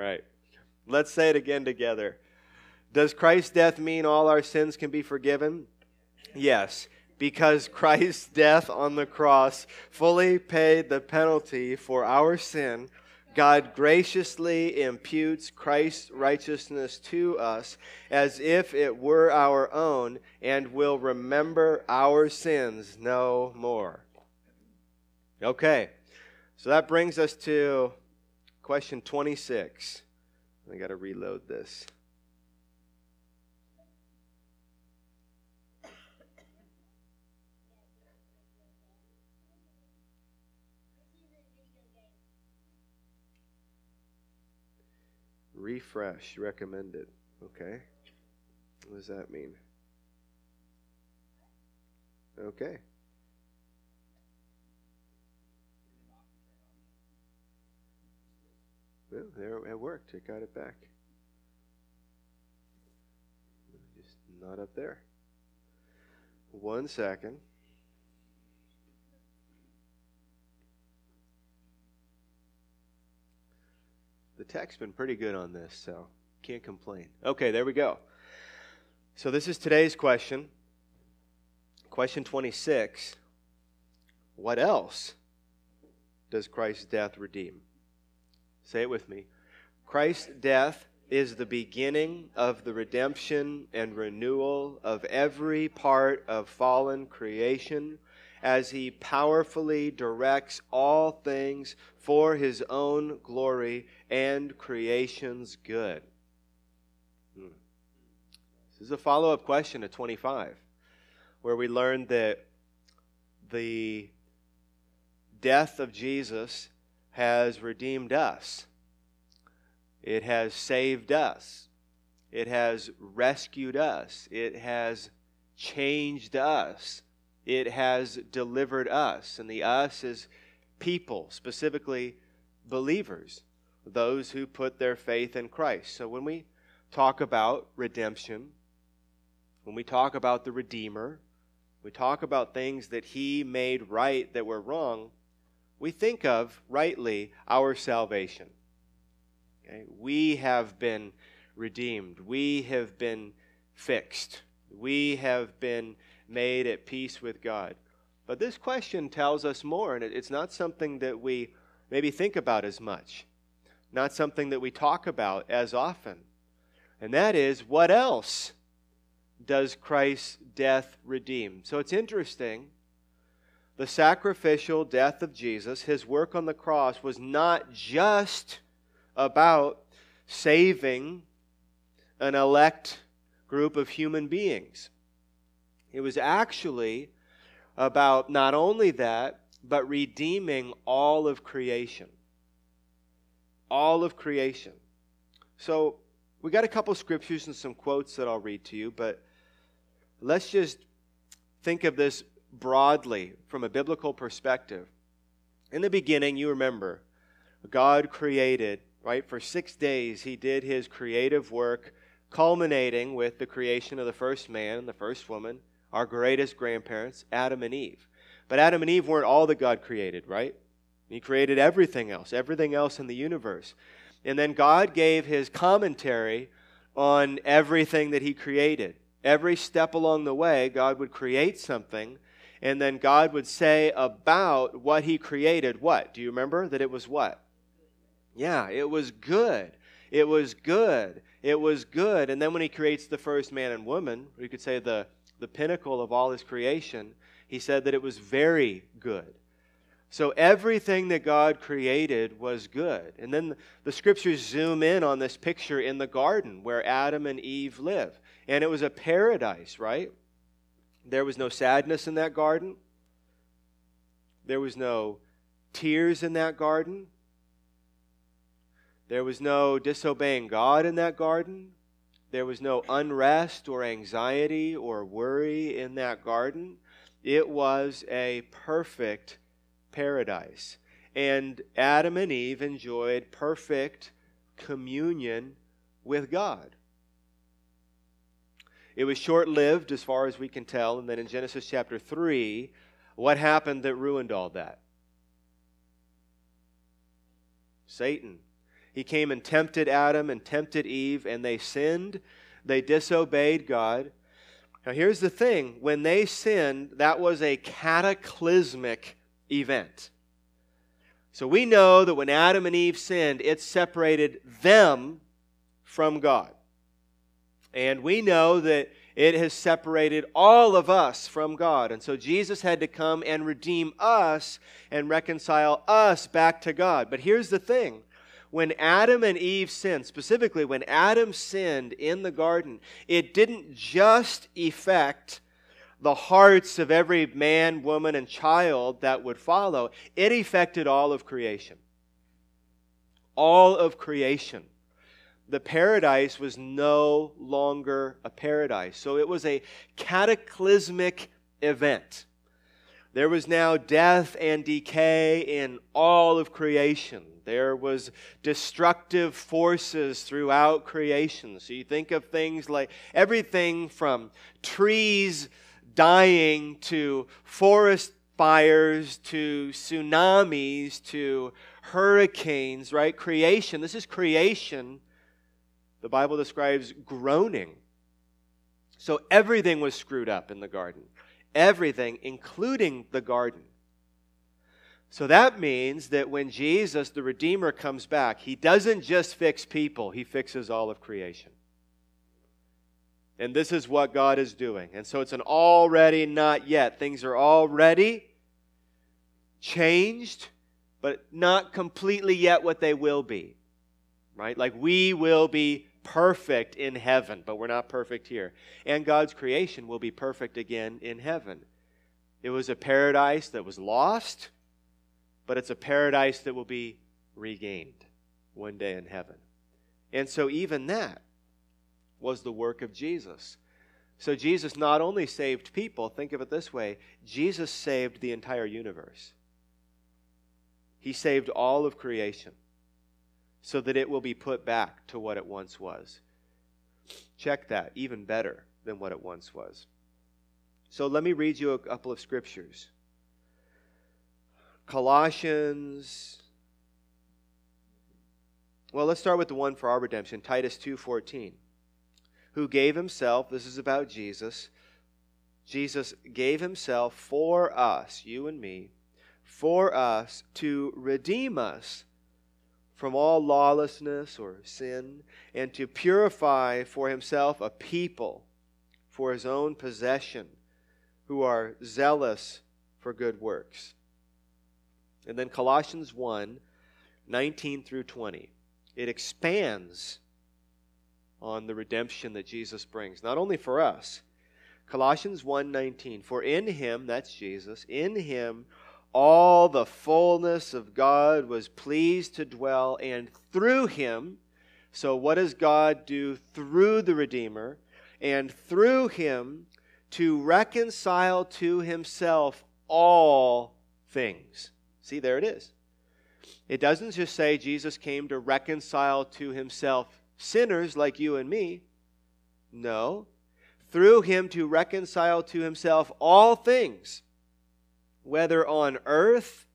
right. Let's say it again together. Does Christ's death mean all our sins can be forgiven? Yes, because Christ's death on the cross fully paid the penalty for our sin. God graciously imputes Christ's righteousness to us as if it were our own and will remember our sins no more. Okay, so that brings us to question 26. I got to reload this. Refresh recommended. Okay. What does that mean? Okay. Well, there it worked. It got it back. Just not up there. One second. The tech's been pretty good on this, so can't complain. Okay, there we go. So this is today's question. Question 26. What else does Christ's death redeem? Say it with me. Christ's death is the beginning of the redemption and renewal of every part of fallen creation as he powerfully directs all things for his own glory and creation's good. Hmm. This is a follow up question to 25, where we learned that the death of Jesus has redeemed us, it has saved us, it has rescued us, it has changed us, it has delivered us. And the us is people, specifically believers, those who put their faith in Christ. So when we talk about redemption, when we talk about the Redeemer, we talk about things that He made right that were wrong, we think of rightly our salvation. Okay? We have been redeemed. We have been fixed. We have been made at peace with God. But this question tells us more, and it's not something that we maybe think about as much, not something that we talk about as often. And that is, what else does Christ's death redeem? So it's interesting the sacrificial death of Jesus, his work on the cross, was not just about saving an elect group of human beings. It was actually about not only that, but redeeming all of creation. All of creation. So, we got a couple scriptures and some quotes that I'll read to you, but let's just think of this broadly from a biblical perspective. In the beginning, you remember, God created, right? For six days, He did His creative work, culminating with the creation of the first man and the first woman, our greatest grandparents, Adam and Eve. But Adam and Eve weren't all that God created, right? He created everything else, everything else in the universe. And then God gave His commentary on everything that He created. Every step along the way, God would create something and then God would say about what he created, what? Do you remember? That it was what? Yeah, it was good. It was good. It was good. And then when he creates the first man and woman, we could say the, the pinnacle of all his creation, he said that it was very good. So everything that God created was good. And then the scriptures zoom in on this picture in the garden where Adam and Eve live. And it was a paradise, right? There was no sadness in that garden. There was no tears in that garden. There was no disobeying God in that garden. There was no unrest or anxiety or worry in that garden. It was a perfect paradise. And Adam and Eve enjoyed perfect communion with God. It was short lived, as far as we can tell. And then in Genesis chapter 3, what happened that ruined all that? Satan. He came and tempted Adam and tempted Eve, and they sinned. They disobeyed God. Now, here's the thing when they sinned, that was a cataclysmic event. So we know that when Adam and Eve sinned, it separated them from God. And we know that it has separated all of us from God. And so Jesus had to come and redeem us and reconcile us back to God. But here's the thing when Adam and Eve sinned, specifically when Adam sinned in the garden, it didn't just affect the hearts of every man, woman, and child that would follow, it affected all of creation. All of creation. The paradise was no longer a paradise. So it was a cataclysmic event. There was now death and decay in all of creation. There was destructive forces throughout creation. So you think of things like everything from trees dying to forest fires to tsunamis to hurricanes, right? Creation. This is creation. The Bible describes groaning. So everything was screwed up in the garden. Everything, including the garden. So that means that when Jesus, the Redeemer, comes back, he doesn't just fix people, he fixes all of creation. And this is what God is doing. And so it's an already, not yet. Things are already changed, but not completely yet what they will be. Right? Like we will be perfect in heaven, but we're not perfect here. And God's creation will be perfect again in heaven. It was a paradise that was lost, but it's a paradise that will be regained one day in heaven. And so, even that was the work of Jesus. So Jesus not only saved people, think of it this way Jesus saved the entire universe. He saved all of creation so that it will be put back to what it once was. Check that, even better than what it once was. So let me read you a couple of scriptures. Colossians Well, let's start with the one for our redemption, Titus 2:14 who gave himself, this is about Jesus, Jesus gave himself for us, you and me, for us to redeem us from all lawlessness or sin, and to purify for himself a people for his own possession who are zealous for good works. And then Colossians 1 19 through 20. It expands on the redemption that Jesus brings, not only for us. Colossians 1:19 For in him that's Jesus in him all the fullness of God was pleased to dwell and through him so what does God do through the redeemer and through him to reconcile to himself all things. See there it is. It doesn't just say Jesus came to reconcile to himself sinners like you and me. No. Through him to reconcile to himself all things, whether on earth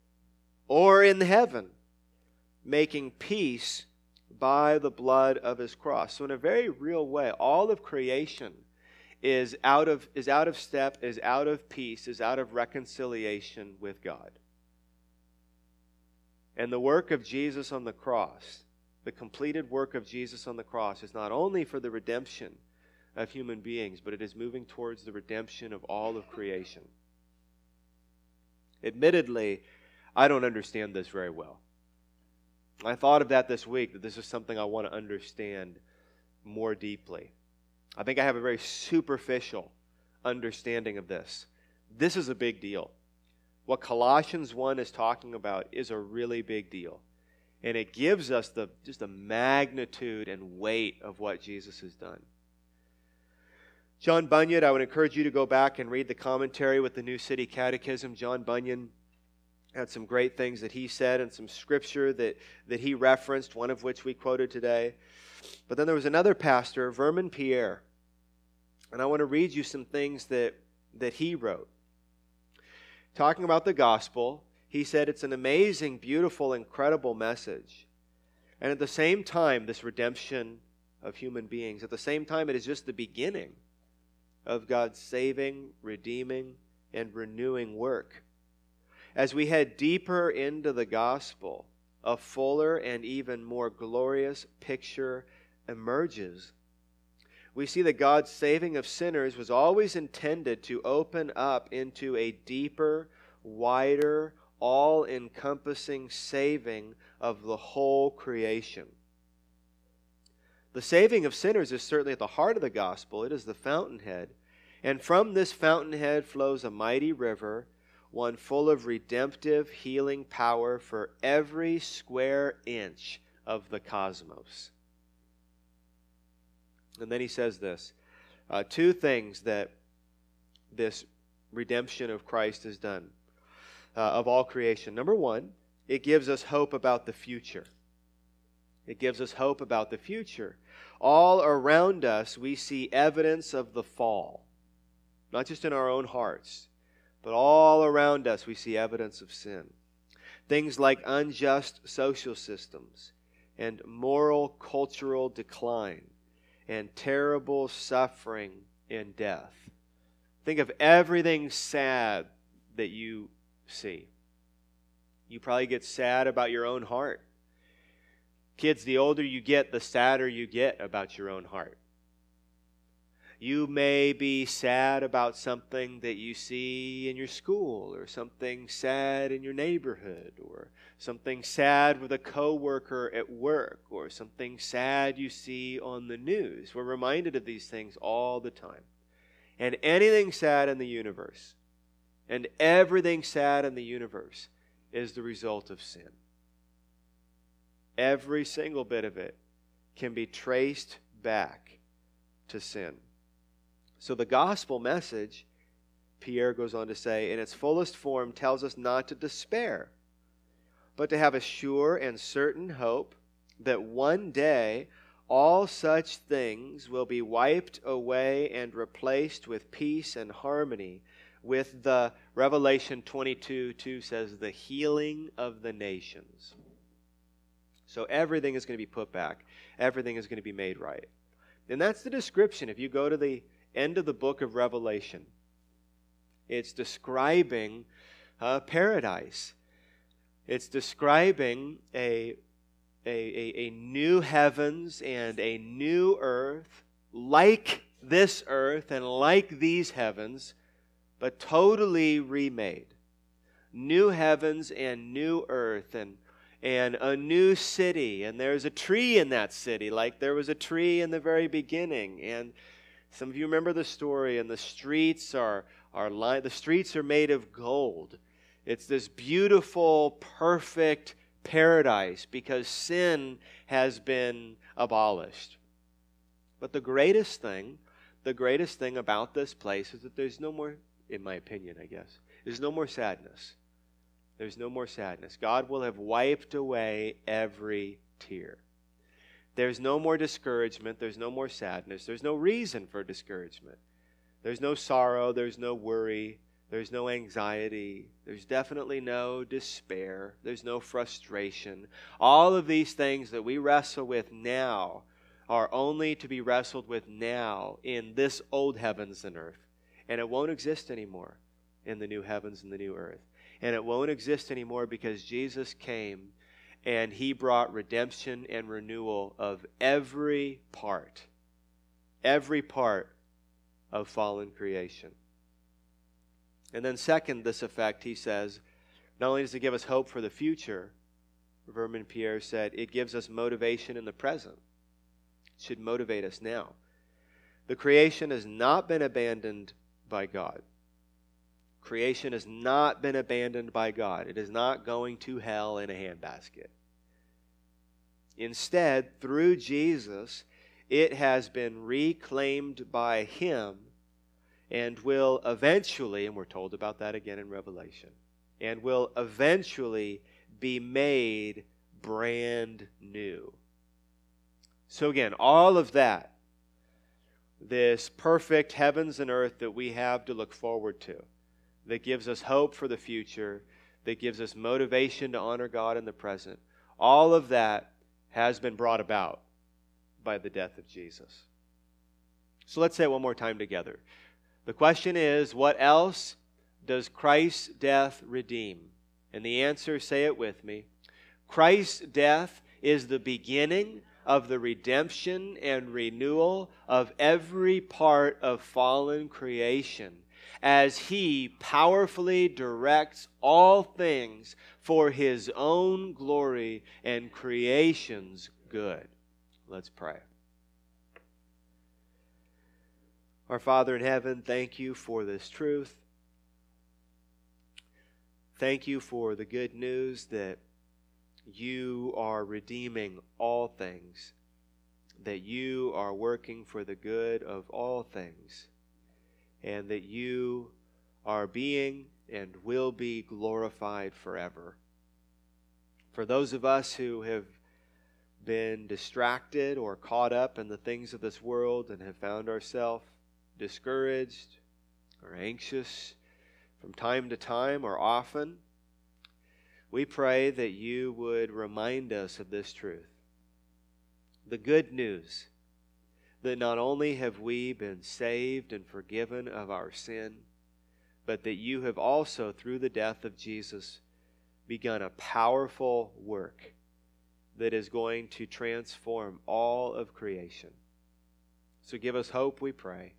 or in heaven, making peace by the blood of his cross. So in a very real way, all of creation is out of is out of step, is out of peace, is out of reconciliation with God. And the work of Jesus on the cross the completed work of Jesus on the cross is not only for the redemption of human beings, but it is moving towards the redemption of all of creation. Admittedly, I don't understand this very well. I thought of that this week, that this is something I want to understand more deeply. I think I have a very superficial understanding of this. This is a big deal. What Colossians 1 is talking about is a really big deal. And it gives us the, just the magnitude and weight of what Jesus has done. John Bunyan, I would encourage you to go back and read the commentary with the New City Catechism. John Bunyan had some great things that he said and some scripture that, that he referenced, one of which we quoted today. But then there was another pastor, Vermon Pierre. And I want to read you some things that, that he wrote. Talking about the gospel, he said it's an amazing, beautiful, incredible message. And at the same time, this redemption of human beings, at the same time, it is just the beginning of God's saving, redeeming, and renewing work. As we head deeper into the gospel, a fuller and even more glorious picture emerges. We see that God's saving of sinners was always intended to open up into a deeper, wider, all encompassing saving of the whole creation. The saving of sinners is certainly at the heart of the gospel, it is the fountainhead. And from this fountainhead flows a mighty river, one full of redemptive, healing power for every square inch of the cosmos. And then he says this uh, two things that this redemption of Christ has done uh, of all creation. Number one, it gives us hope about the future. It gives us hope about the future. All around us, we see evidence of the fall, not just in our own hearts, but all around us, we see evidence of sin. Things like unjust social systems and moral cultural decline and terrible suffering and death. Think of everything sad that you see. You probably get sad about your own heart. Kids, the older you get, the sadder you get about your own heart. You may be sad about something that you see in your school, or something sad in your neighborhood, or something sad with a coworker at work, or something sad you see on the news. We're reminded of these things all the time. And anything sad in the universe, and everything sad in the universe, is the result of sin. Every single bit of it can be traced back to sin. So the gospel message, Pierre goes on to say, in its fullest form, tells us not to despair, but to have a sure and certain hope that one day all such things will be wiped away and replaced with peace and harmony with the Revelation 22 2 says, the healing of the nations. So everything is going to be put back, everything is going to be made right. And that's the description. If you go to the end of the book of Revelation. It's describing uh, paradise. It's describing a, a, a, a new heavens and a new earth like this earth and like these heavens, but totally remade. New heavens and new earth and and a new city and there's a tree in that city like there was a tree in the very beginning and some of you remember the story, and the streets are, are li- the streets are made of gold. It's this beautiful, perfect paradise because sin has been abolished. But the greatest thing, the greatest thing about this place is that there's no more, in my opinion, I guess, there's no more sadness. There's no more sadness. God will have wiped away every tear. There's no more discouragement. There's no more sadness. There's no reason for discouragement. There's no sorrow. There's no worry. There's no anxiety. There's definitely no despair. There's no frustration. All of these things that we wrestle with now are only to be wrestled with now in this old heavens and earth. And it won't exist anymore in the new heavens and the new earth. And it won't exist anymore because Jesus came and he brought redemption and renewal of every part, every part of fallen creation. And then, second, this effect, he says, not only does it give us hope for the future, Vermon Pierre said, it gives us motivation in the present. It should motivate us now. The creation has not been abandoned by God. Creation has not been abandoned by God. It is not going to hell in a handbasket. Instead, through Jesus, it has been reclaimed by Him and will eventually, and we're told about that again in Revelation, and will eventually be made brand new. So, again, all of that, this perfect heavens and earth that we have to look forward to, that gives us hope for the future, that gives us motivation to honor God in the present, all of that has been brought about by the death of Jesus. So let's say it one more time together. The question is what else does Christ's death redeem? And the answer, say it with me Christ's death is the beginning of the redemption and renewal of every part of fallen creation as he powerfully directs all things for his own glory and creation's good. Let's pray. Our Father in heaven, thank you for this truth. Thank you for the good news that you are redeeming all things, that you are working for the good of all things, and that you are being and will be glorified forever. For those of us who have been distracted or caught up in the things of this world and have found ourselves discouraged or anxious from time to time or often, we pray that you would remind us of this truth. The good news that not only have we been saved and forgiven of our sin, but that you have also, through the death of Jesus, begun a powerful work that is going to transform all of creation. So give us hope, we pray.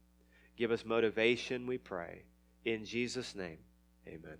Give us motivation, we pray. In Jesus' name, amen.